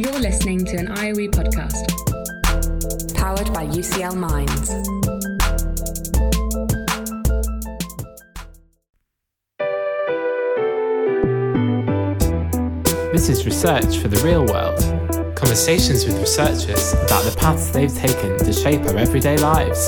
You're listening to an IOE podcast. Powered by UCL Minds. This is Research for the Real World. Conversations with researchers about the paths they've taken to shape our everyday lives.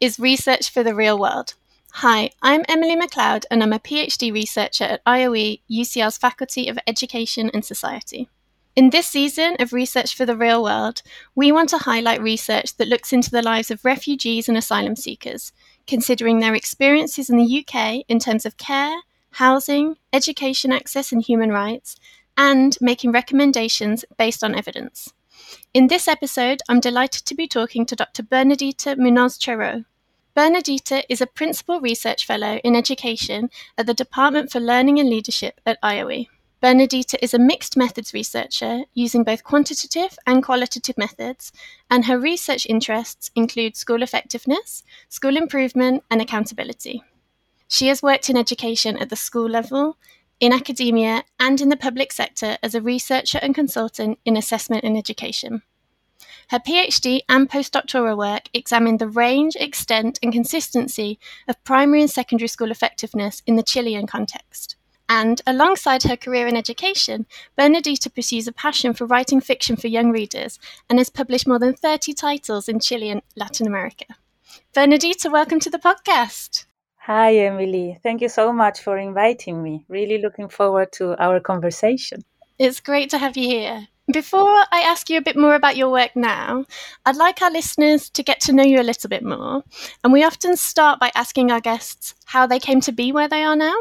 Is Research for the Real World. Hi, I'm Emily McLeod and I'm a PhD researcher at IOE, UCL's Faculty of Education and Society. In this season of Research for the Real World, we want to highlight research that looks into the lives of refugees and asylum seekers, considering their experiences in the UK in terms of care, housing, education access, and human rights, and making recommendations based on evidence. In this episode, I'm delighted to be talking to Dr. Bernardita Munoz Chereau. Bernardita is a Principal Research Fellow in Education at the Department for Learning and Leadership at IOE. Bernardita is a mixed methods researcher using both quantitative and qualitative methods, and her research interests include school effectiveness, school improvement, and accountability. She has worked in education at the school level, in academia, and in the public sector as a researcher and consultant in assessment and education. Her PhD and postdoctoral work examined the range, extent, and consistency of primary and secondary school effectiveness in the Chilean context. And alongside her career in education, Bernardita pursues a passion for writing fiction for young readers and has published more than 30 titles in Chile and Latin America. Bernardita, welcome to the podcast. Hi, Emily. Thank you so much for inviting me. Really looking forward to our conversation. It's great to have you here. Before I ask you a bit more about your work now, I'd like our listeners to get to know you a little bit more. And we often start by asking our guests how they came to be where they are now.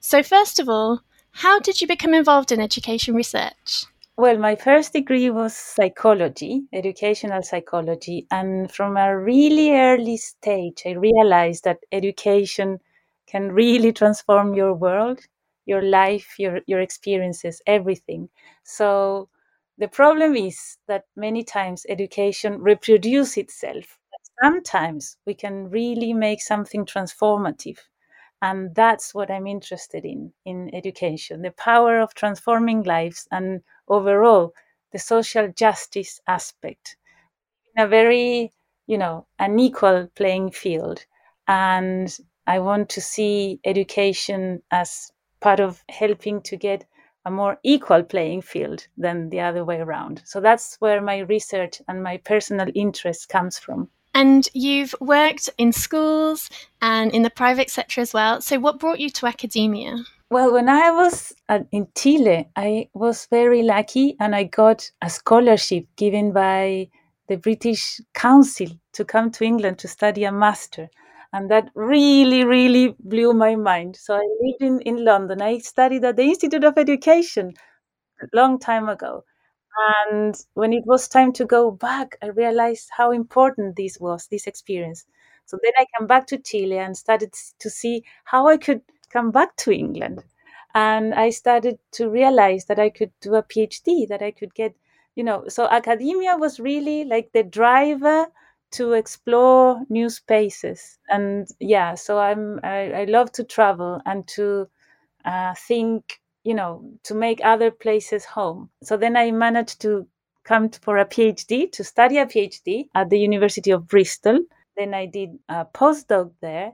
So, first of all, how did you become involved in education research? Well, my first degree was psychology, educational psychology. And from a really early stage, I realized that education can really transform your world, your life, your, your experiences, everything. So, the problem is that many times education reproduces itself. Sometimes we can really make something transformative and that's what i'm interested in in education the power of transforming lives and overall the social justice aspect. In a very you know unequal playing field. And i want to see education as part of helping to get a more equal playing field than the other way around. So that's where my research and my personal interest comes from and you've worked in schools and in the private sector as well. So, what brought you to academia? Well, when I was uh, in Chile, I was very lucky and I got a scholarship given by the British Council to come to England to study a master. And that really, really blew my mind. So I lived in, in London. I studied at the Institute of Education a long time ago. And when it was time to go back, I realized how important this was, this experience. So then I came back to Chile and started to see how I could come back to England. And I started to realize that I could do a PhD, that I could get, you know, so academia was really like the driver to explore new spaces. And yeah, so I'm, I, I love to travel and to uh, think you know, to make other places home. So then I managed to come for a PhD, to study a PhD at the University of Bristol. Then I did a postdoc there.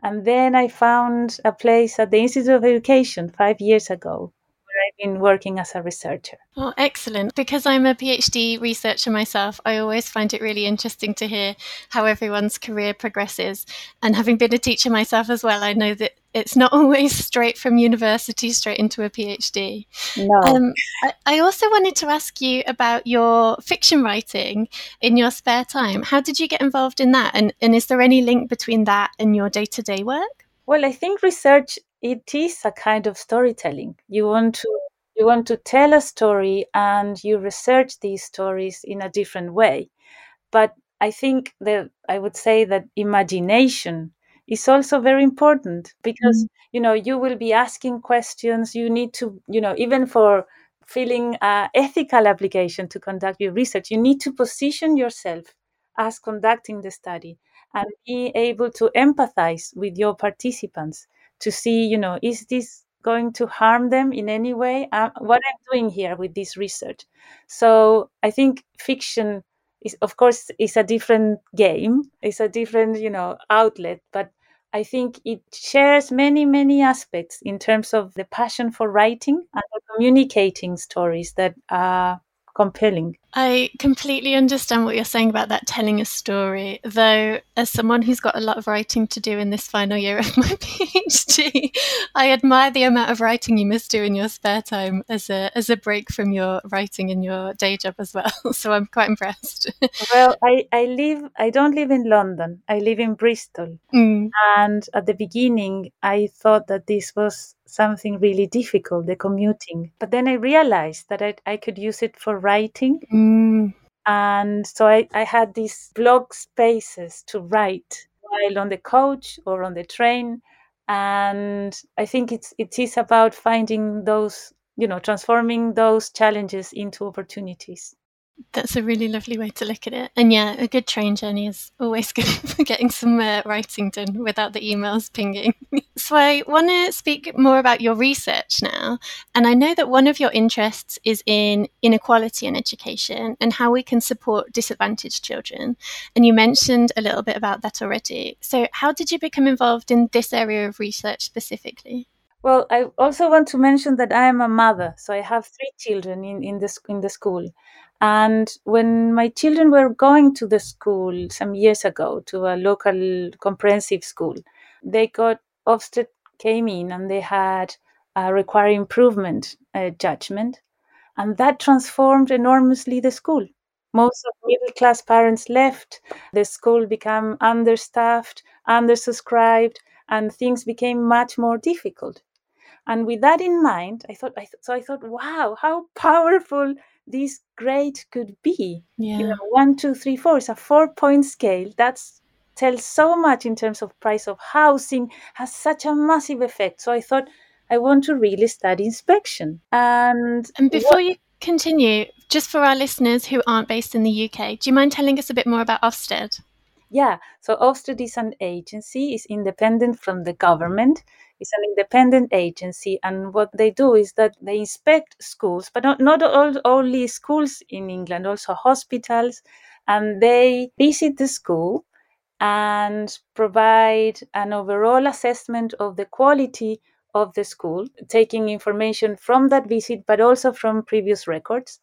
And then I found a place at the Institute of Education five years ago where I've been working as a researcher. Oh, excellent. Because I'm a PhD researcher myself, I always find it really interesting to hear how everyone's career progresses. And having been a teacher myself as well, I know that it's not always straight from university straight into a PhD. No. Um, I, I also wanted to ask you about your fiction writing in your spare time. How did you get involved in that? And, and is there any link between that and your day to day work? Well, I think research it is a kind of storytelling. You want to you want to tell a story and you research these stories in a different way. But I think that I would say that imagination is also very important because mm-hmm. you know you will be asking questions you need to you know even for feeling uh, ethical application to conduct your research. You need to position yourself as conducting the study and be able to empathize with your participants to see, you know, is this going to harm them in any way? Uh, what I'm doing here with this research. So I think fiction is, of course, it's a different game. It's a different, you know, outlet, but I think it shares many, many aspects in terms of the passion for writing and communicating stories that are compelling. I completely understand what you're saying about that telling a story, though, as someone who's got a lot of writing to do in this final year of my PhD, I admire the amount of writing you must do in your spare time as a, as a break from your writing in your day job as well. So I'm quite impressed. well, I, I live, I don't live in London, I live in Bristol. Mm. And at the beginning, I thought that this was something really difficult, the commuting. But then I realized that I, I could use it for writing. Mm. And so I, I had these blog spaces to write while on the coach or on the train. And I think it's it is about finding those, you know, transforming those challenges into opportunities. That's a really lovely way to look at it. And yeah, a good train journey is always good for getting some uh, writing done without the emails pinging. so I want to speak more about your research now. And I know that one of your interests is in inequality in education and how we can support disadvantaged children. And you mentioned a little bit about that already. So how did you become involved in this area of research specifically? Well, I also want to mention that I am a mother, so I have three children in, in the in the school, and when my children were going to the school some years ago, to a local comprehensive school, they got Ofsted came in and they had a require improvement uh, judgment, and that transformed enormously the school. Most of middle class parents left. The school became understaffed, undersubscribed, and things became much more difficult. And with that in mind, I thought, I th- so I thought, wow, how powerful this grade could be. Yeah. You know, one, two, three, four. It's a four point scale. That tells so much in terms of price of housing, has such a massive effect. So I thought I want to really study inspection. And And before what, you continue, just for our listeners who aren't based in the UK, do you mind telling us a bit more about Ofsted? Yeah, so Ofsted is an agency, is independent from the government. It's an independent agency, and what they do is that they inspect schools, but not, not all, only schools in England, also hospitals, and they visit the school and provide an overall assessment of the quality of the school, taking information from that visit, but also from previous records.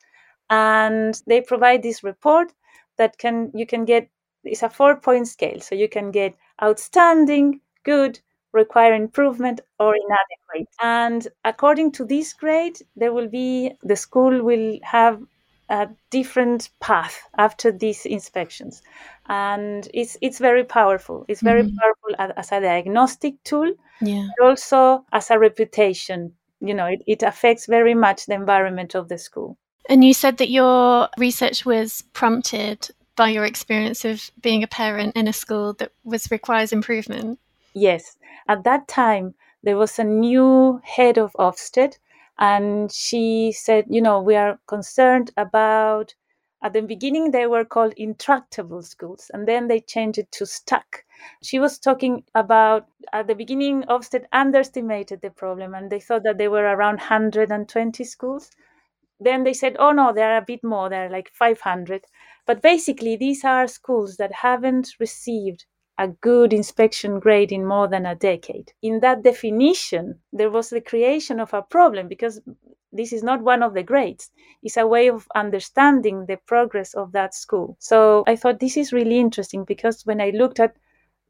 And they provide this report that can you can get it's a four point scale, so you can get outstanding, good, require improvement or inadequate. And according to this grade, there will be the school will have a different path after these inspections. And it's it's very powerful. It's very mm-hmm. powerful as a diagnostic tool, yeah. but also as a reputation. You know, it, it affects very much the environment of the school. And you said that your research was prompted by your experience of being a parent in a school that was requires improvement. Yes. At that time, there was a new head of Ofsted, and she said, you know, we are concerned about. At the beginning, they were called intractable schools, and then they changed it to stuck. She was talking about at the beginning, Ofsted underestimated the problem, and they thought that there were around 120 schools. Then they said, oh no, there are a bit more, there are like 500. But basically, these are schools that haven't received a good inspection grade in more than a decade. In that definition, there was the creation of a problem because this is not one of the grades. It's a way of understanding the progress of that school. So I thought this is really interesting because when I looked at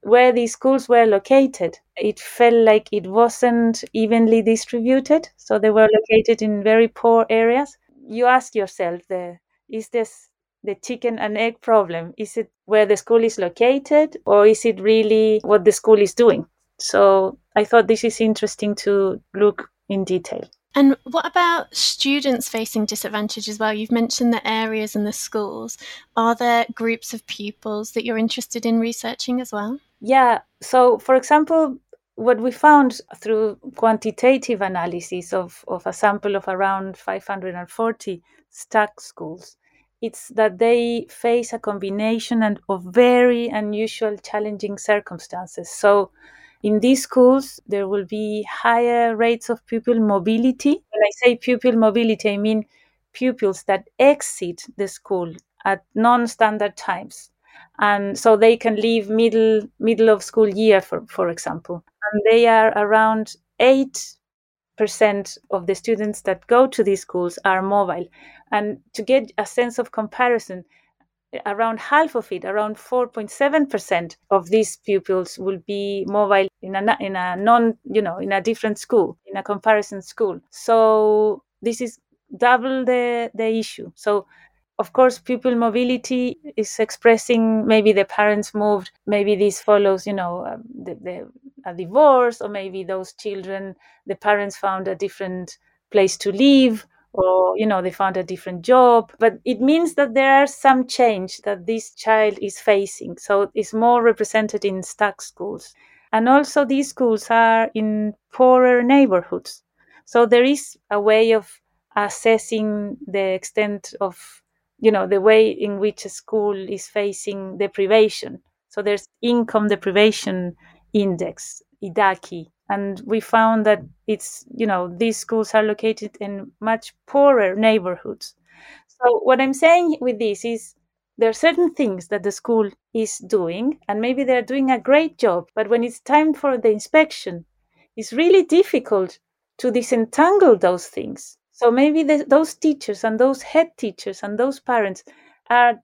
where these schools were located, it felt like it wasn't evenly distributed. So they were located in very poor areas. You ask yourself, the, is this the chicken and egg problem? Is it where the school is located or is it really what the school is doing? So I thought this is interesting to look in detail. And what about students facing disadvantage as well? You've mentioned the areas and the schools. Are there groups of pupils that you're interested in researching as well? Yeah. So, for example, what we found through quantitative analysis of, of a sample of around 540 stuck schools it's that they face a combination and of very unusual challenging circumstances. So in these schools there will be higher rates of pupil mobility. When i say pupil mobility i mean pupils that exit the school at non-standard times and so they can leave middle middle of school year for for example. And they are around 8% of the students that go to these schools are mobile. And to get a sense of comparison around half of it around 4.7% of these pupils will be mobile in a in a non you know in a different school in a comparison school. So this is double the the issue. So of course pupil mobility is expressing maybe the parents moved maybe this follows you know um, the, the, a divorce or maybe those children the parents found a different place to live or you know they found a different job. But it means that there are some change that this child is facing. So it's more represented in stuck schools. And also these schools are in poorer neighborhoods. So there is a way of assessing the extent of you know the way in which a school is facing deprivation. So there's income deprivation index IDACI. And we found that it's you know these schools are located in much poorer neighborhoods. So what i'm saying with this is there are certain things that the school is doing and maybe they're doing a great job but when it's time for the inspection it's really difficult to disentangle those things so maybe the, those teachers and those head teachers and those parents are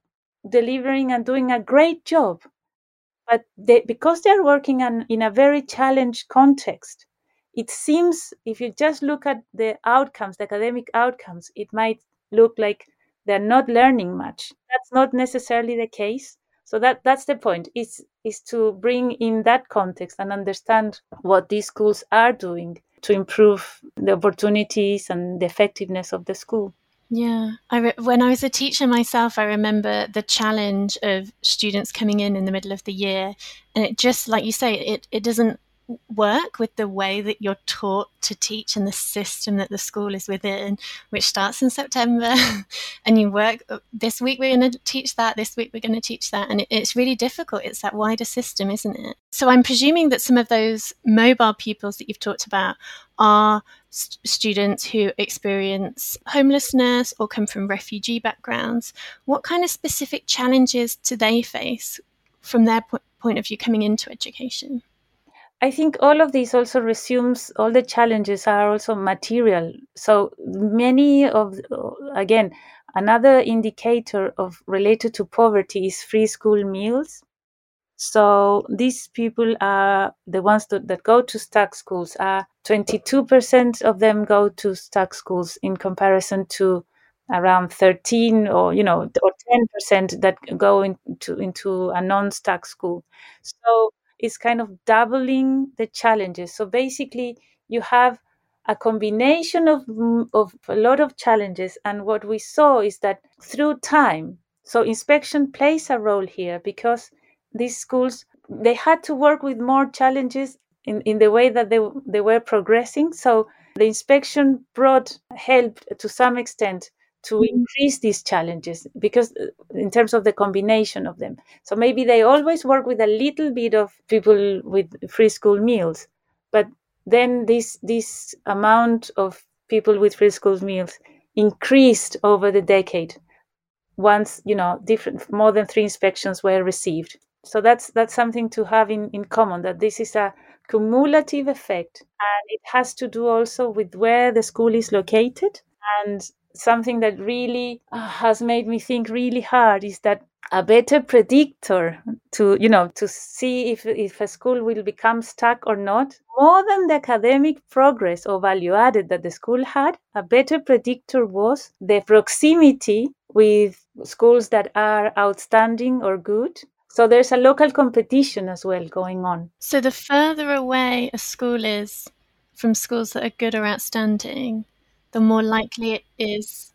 delivering and doing a great job. But they, because they're working on, in a very challenged context, it seems if you just look at the outcomes, the academic outcomes, it might look like they're not learning much. That's not necessarily the case. So that that's the point. Is is to bring in that context and understand what these schools are doing to improve the opportunities and the effectiveness of the school. Yeah, I re- when I was a teacher myself, I remember the challenge of students coming in in the middle of the year, and it just like you say, it it doesn't work with the way that you're taught to teach and the system that the school is within, which starts in September. and you work uh, this week, we're going to teach that, this week, we're going to teach that. And it, it's really difficult. It's that wider system, isn't it? So I'm presuming that some of those mobile pupils that you've talked about are st- students who experience homelessness or come from refugee backgrounds. What kind of specific challenges do they face from their po- point of view coming into education? I think all of this also resumes all the challenges are also material. So many of again another indicator of related to poverty is free school meals. So these people are the ones that, that go to stuck schools. Are 22% of them go to stuck schools in comparison to around 13 or you know or 10% that go into into a non-stuck school. So is kind of doubling the challenges. So basically, you have a combination of, of a lot of challenges. And what we saw is that through time, so inspection plays a role here because these schools they had to work with more challenges in, in the way that they, they were progressing. So the inspection brought help to some extent to mm-hmm. increase these challenges because uh, in terms of the combination of them so maybe they always work with a little bit of people with free school meals but then this this amount of people with free school meals increased over the decade once you know different more than three inspections were received so that's that's something to have in, in common that this is a cumulative effect and it has to do also with where the school is located and something that really uh, has made me think really hard is that a better predictor to you know to see if if a school will become stuck or not more than the academic progress or value added that the school had a better predictor was the proximity with schools that are outstanding or good. So there's a local competition as well going on. So the further away a school is from schools that are good or outstanding the more likely it is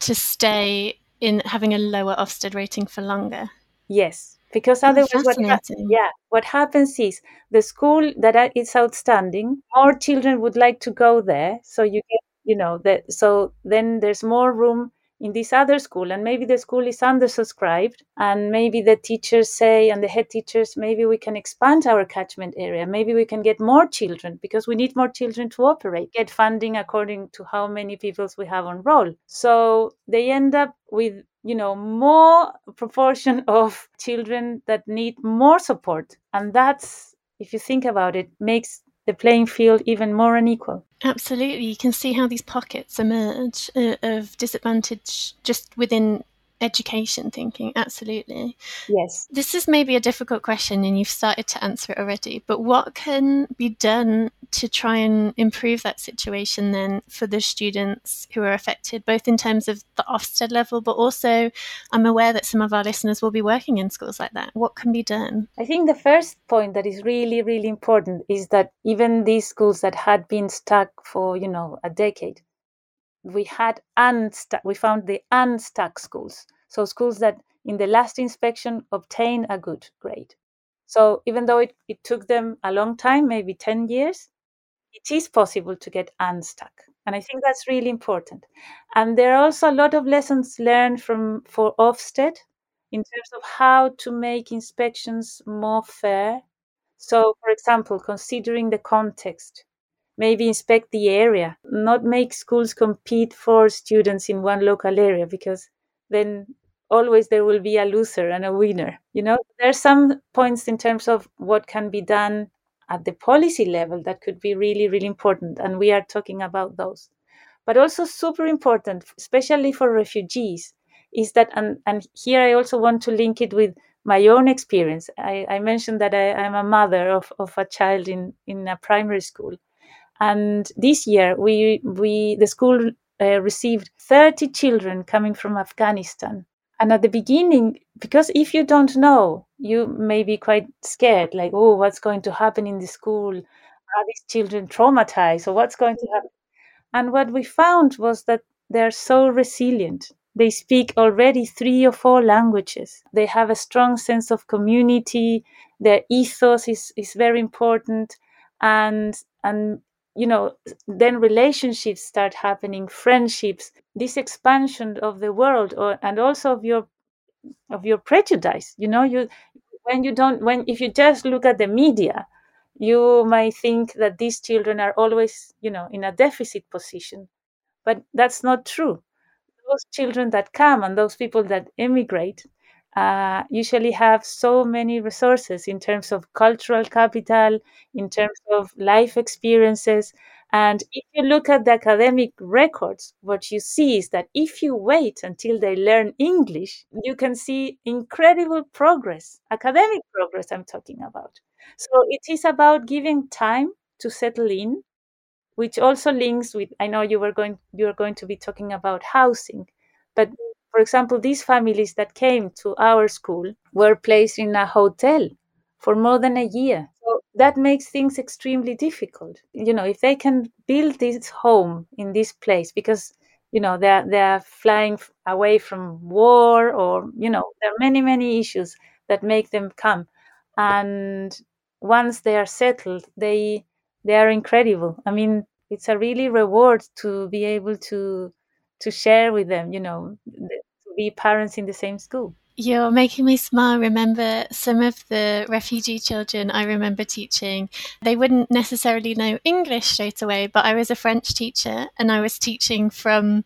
to stay in having a lower Ofsted rating for longer. Yes, because otherwise what Fascinating. yeah what happens is the school that is outstanding more children would like to go there so you get you know that so then there's more room in this other school and maybe the school is undersubscribed and maybe the teachers say and the head teachers maybe we can expand our catchment area maybe we can get more children because we need more children to operate get funding according to how many pupils we have on roll. So they end up with you know more proportion of children that need more support and that's if you think about it makes the playing field even more unequal Absolutely. You can see how these pockets emerge uh, of disadvantage just within education thinking. Absolutely. yes This is maybe a difficult question and you've started to answer it already, but what can be done to try and improve that situation then for the students who are affected, both in terms of the Ofsted level, but also I'm aware that some of our listeners will be working in schools like that. What can be done? I think the first point that is really, really important is that even these schools that had been stuck for, you know, a decade, we had unstuck, we found the unstuck schools. So schools that in the last inspection obtain a good grade. So even though it, it took them a long time, maybe 10 years, it is possible to get unstuck. And I think that's really important. And there are also a lot of lessons learned from for Ofsted in terms of how to make inspections more fair. So, for example, considering the context, maybe inspect the area, not make schools compete for students in one local area because then always there will be a loser and a winner. You know, there are some points in terms of what can be done at the policy level that could be really, really important. And we are talking about those. But also, super important, especially for refugees, is that, and, and here I also want to link it with my own experience. I, I mentioned that I, I'm a mother of, of a child in, in a primary school. And this year, we, we the school uh, received 30 children coming from Afghanistan. And at the beginning, because if you don't know, you may be quite scared, like, oh, what's going to happen in the school? Are these children traumatized? Or what's going to happen? And what we found was that they're so resilient. They speak already three or four languages. They have a strong sense of community. Their ethos is, is very important. And, and, you know, then relationships start happening, friendships, this expansion of the world or, and also of your, of your prejudice. You know, you, when you don't, when, if you just look at the media, you might think that these children are always, you know, in a deficit position. But that's not true. Those children that come and those people that immigrate uh, usually have so many resources in terms of cultural capital, in terms of life experiences. And if you look at the academic records, what you see is that if you wait until they learn English, you can see incredible progress, academic progress, I'm talking about. So it is about giving time to settle in, which also links with I know you were going you are going to be talking about housing, but for example, these families that came to our school were placed in a hotel for more than a year. So that makes things extremely difficult. You know, if they can build this home in this place because you know they're they're flying away from war or you know there are many many issues that make them come and once they are settled they they are incredible i mean it's a really reward to be able to to share with them you know be parents in the same school You're making me smile. Remember some of the refugee children I remember teaching, they wouldn't necessarily know English straight away, but I was a French teacher and I was teaching from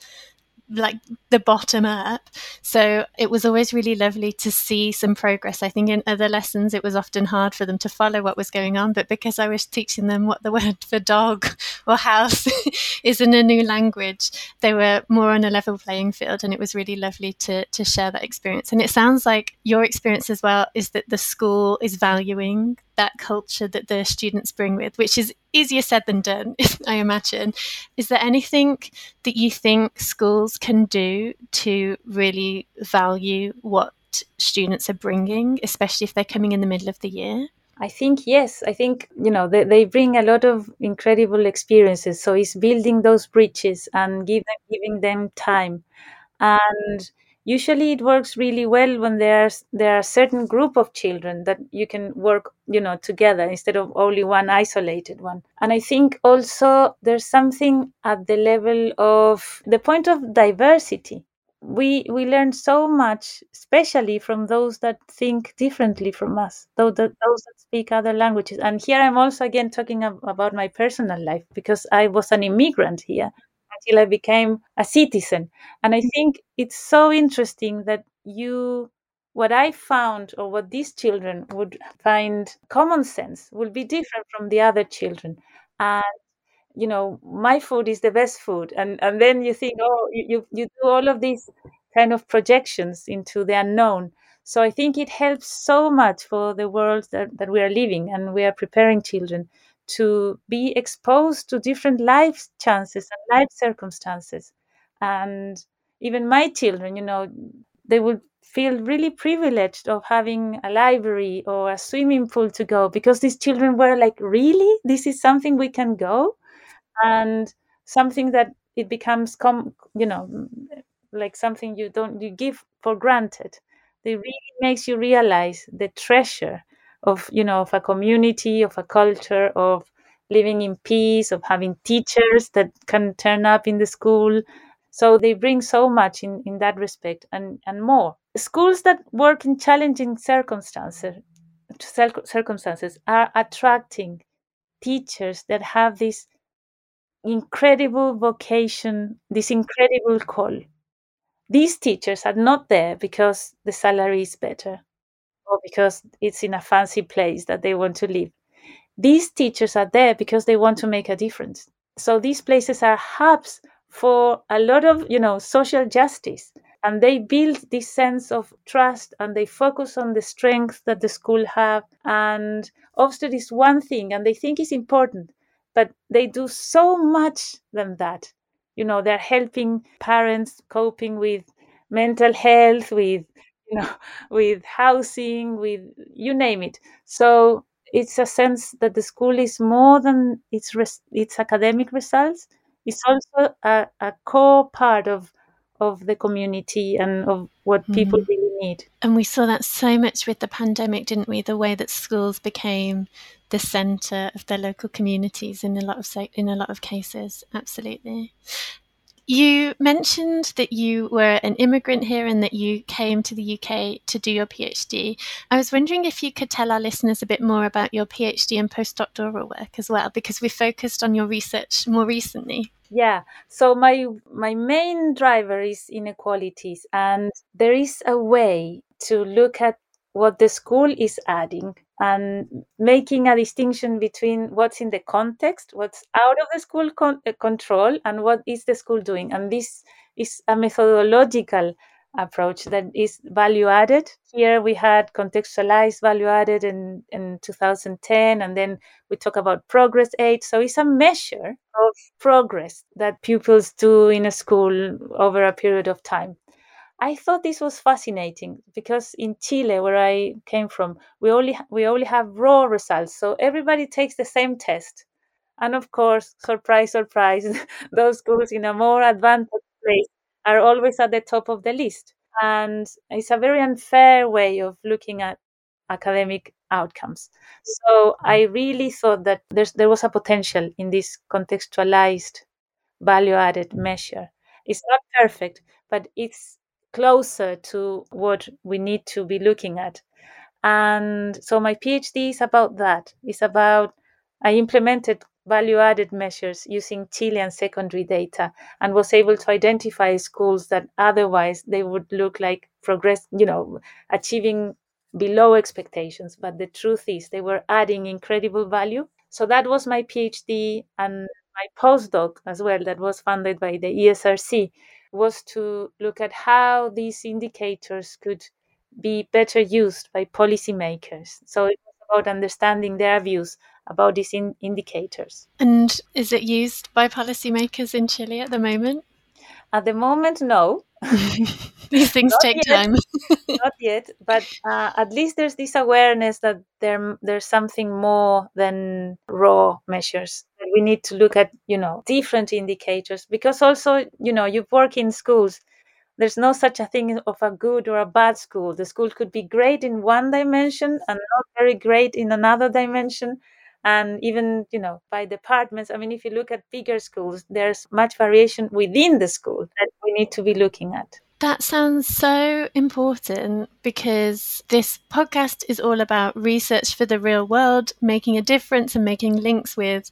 like the bottom up. So it was always really lovely to see some progress. I think in other lessons it was often hard for them to follow what was going on, but because I was teaching them what the word for dog or house is in a new language, they were more on a level playing field and it was really lovely to to share that experience. And it sounds like your experience as well is that the school is valuing that culture that the students bring with, which is easier said than done, I imagine. Is there anything that you think schools can do to really value what students are bringing, especially if they're coming in the middle of the year? I think yes. I think you know they, they bring a lot of incredible experiences. So it's building those bridges and give them, giving them time, and usually it works really well when there's there are certain group of children that you can work you know together instead of only one isolated one. And i think also there's something at the level of the point of diversity. We we learn so much especially from those that think differently from us those that, those that speak other languages. And here i'm also again talking ab- about my personal life because i was an immigrant here until i became a citizen. And i mm. think it's so interesting that you what i found or what these children would find common sense will be different from the other children. And you know my food is the best food. And and then you think oh you you, you do all of these kind of projections into the unknown. So i think it helps so much for the world that, that we are living and we are preparing children to be exposed to different life chances and life circumstances. And even my children you know they will feel really privileged of having a library or a swimming pool to go because these children were like really? This is something we can go? And something that it becomes com you know like something you don't you give for granted. It really makes you realize the treasure of you know of a community of a culture of living in peace of having teachers that can turn up in the school. So they bring so much in in that respect and and more. Schools that work in challenging circumstances circumstances are attracting teachers that have this incredible vocation, this incredible call. These teachers are not there because the salary is better or because it's in a fancy place that they want to live. These teachers are there because they want to make a difference. So these places are hubs for a lot of, you know, social justice and they build this sense of trust and they focus on the strength that the school have and Ofsted is one thing and they think is important but they do so much than that you know they're helping parents coping with mental health with you know with housing with you name it so it's a sense that the school is more than its res- its academic results it's also a, a core part of of the community and of what people Mm. really need And we saw that so much with the pandemic, didn't we? The way that schools became the centre of their local communities in a lot of in a lot of cases. Absolutely. You mentioned that you were an immigrant here and that you came to the UK to do your PhD. I was wondering if you could tell our listeners a bit more about your PhD and postdoctoral work as well, because we focused on your research more recently. yeah so my my main driver is inequalities and there is a way to look at what the school is adding and making a distinction between what's in the context what's out of the school con- uh, control and what is the school doing. And this is a methodological approach that is value added. Here we had contextualized value added in in 2010 and then we talk about Progress 8 so it's a measure of progress that pupils do in a school over a period of time. I thought this was fascinating because in Chile, where I came from, we only we only have raw results, so everybody takes the same test, and of course, surprise, surprise, those schools in a more advanced place are always at the top of the list, and it's a very unfair way of looking at academic outcomes. So I really thought that there was a potential in this contextualized value added measure. It's not perfect, but it's closer to what we need to be looking at. And so my PhD is about that. It's about, I implemented value added measures using Chilean secondary data and was able to identify schools that otherwise they would look like progress, you know, achieving below expectations. But the truth is they were adding incredible value. So that was my PhD and my postdoc as well, that was funded by the ESRC, was to look at how these indicators could be better used by policymakers. So it was about understanding their views about these in- indicators. And is it used by policymakers in Chile at the moment? At the moment, no, These things Not take yet. time. not yet, but uh, at least there's this awareness that there there's something more than raw measures. We need to look at, you know, different indicators because also, you know, you work in schools there's no such a thing of a good or a bad school. The school could be great in one dimension and not very great in another dimension. And even, you know, by departments. I mean, if you look at bigger schools, there's much variation within the school that we need to be looking at. That sounds so important because this podcast is all about research for the real world, making a difference and making links with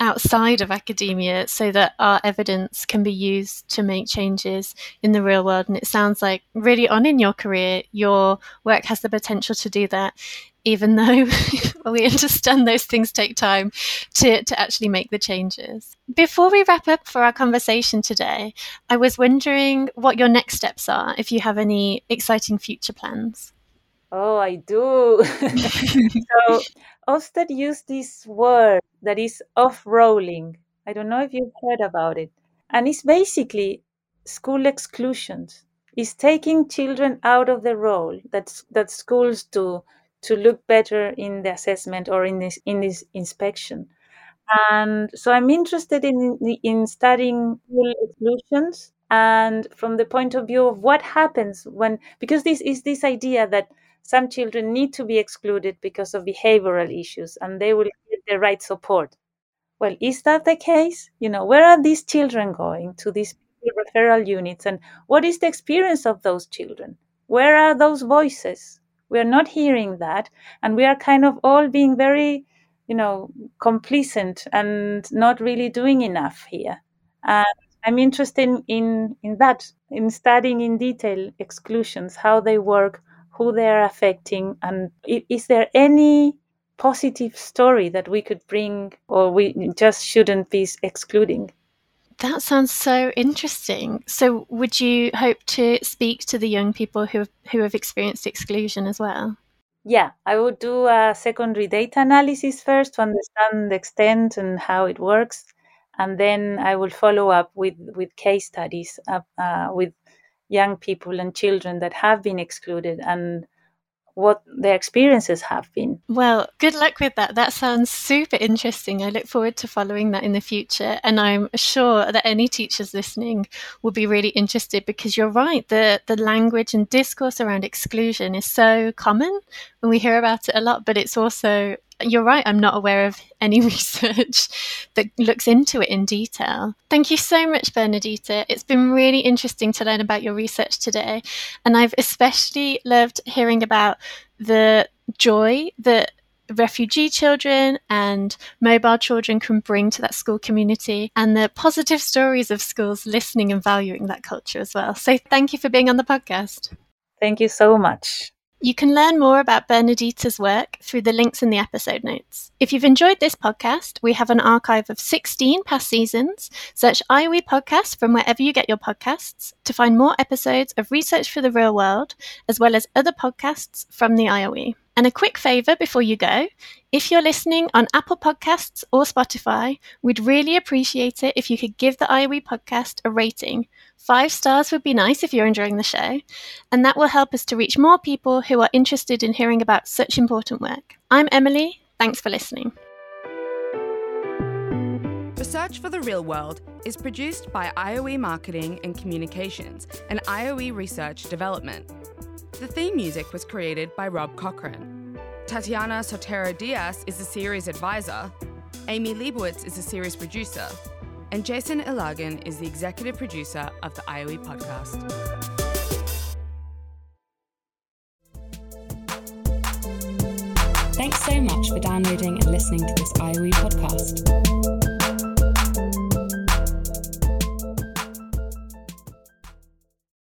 outside of academia so that our evidence can be used to make changes in the real world. And it sounds like really on in your career, your work has the potential to do that, even though we understand those things take time to, to actually make the changes. Before we wrap up for our conversation today, I was wondering what your next steps are, if you have any exciting future plans. Oh, I do. so Ofsted used this word that is off-rolling. I don't know if you've heard about it. And it's basically school exclusions. It's taking children out of the role that, that schools do to look better in the assessment or in this in this inspection. And so I'm interested in in studying school exclusions and from the point of view of what happens when because this is this idea that some children need to be excluded because of behavioral issues and they will get the right support. Well, is that the case? You know, where are these children going to these referral units and what is the experience of those children? Where are those voices? We are not hearing that and we are kind of all being very, you know, complacent and not really doing enough here. And I'm interested in, in that, in studying in detail exclusions, how they work, who they're affecting, and is there any positive story that we could bring or we just shouldn't be excluding? That sounds so interesting. So, would you hope to speak to the young people who have, who have experienced exclusion as well? Yeah, I would do a secondary data analysis first to understand the extent and how it works, and then I will follow up with with case studies uh, uh, with young people and children that have been excluded and what their experiences have been. Well, good luck with that. That sounds super interesting. I look forward to following that in the future. And I'm sure that any teachers listening will be really interested because you're right. The, the language and discourse around exclusion is so common and we hear about it a lot, but it's also you're right, I'm not aware of any research that looks into it in detail. Thank you so much, Bernardita. It's been really interesting to learn about your research today. And I've especially loved hearing about the joy that refugee children and mobile children can bring to that school community and the positive stories of schools listening and valuing that culture as well. So thank you for being on the podcast. Thank you so much. You can learn more about Bernardita's work through the links in the episode notes. If you've enjoyed this podcast, we have an archive of 16 past seasons. Search IOE Podcast from wherever you get your podcasts to find more episodes of Research for the Real World, as well as other podcasts from the IOE. And a quick favour before you go if you're listening on Apple Podcasts or Spotify, we'd really appreciate it if you could give the IOE podcast a rating. Five stars would be nice if you're enjoying the show, and that will help us to reach more people who are interested in hearing about such important work. I'm Emily. Thanks for listening. Research for the Real World is produced by IOE Marketing and Communications and IOE Research Development. The theme music was created by Rob Cochran. Tatiana Sotero Diaz is the series advisor, Amy Leibowitz is the series producer, and Jason Ilagan is the executive producer of the IOE podcast. Thanks so much for downloading and listening to this IOE podcast.